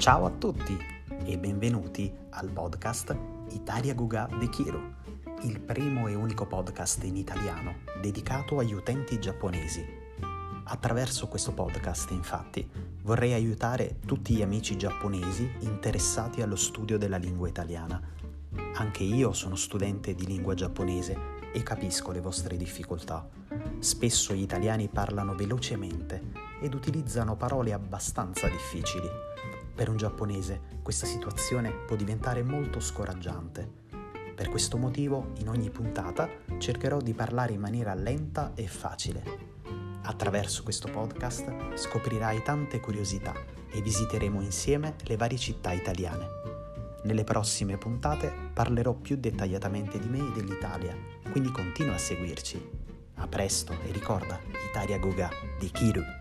Ciao a tutti e benvenuti al podcast Italia Guga de Kiru, il primo e unico podcast in italiano dedicato agli utenti giapponesi. Attraverso questo podcast, infatti, vorrei aiutare tutti gli amici giapponesi interessati allo studio della lingua italiana. Anche io sono studente di lingua giapponese e capisco le vostre difficoltà. Spesso gli italiani parlano velocemente ed utilizzano parole abbastanza difficili. Per un giapponese questa situazione può diventare molto scoraggiante. Per questo motivo in ogni puntata cercherò di parlare in maniera lenta e facile. Attraverso questo podcast scoprirai tante curiosità e visiteremo insieme le varie città italiane. Nelle prossime puntate parlerò più dettagliatamente di me e dell'Italia, quindi continua a seguirci. A presto e ricorda, Italia Goga di Kiru.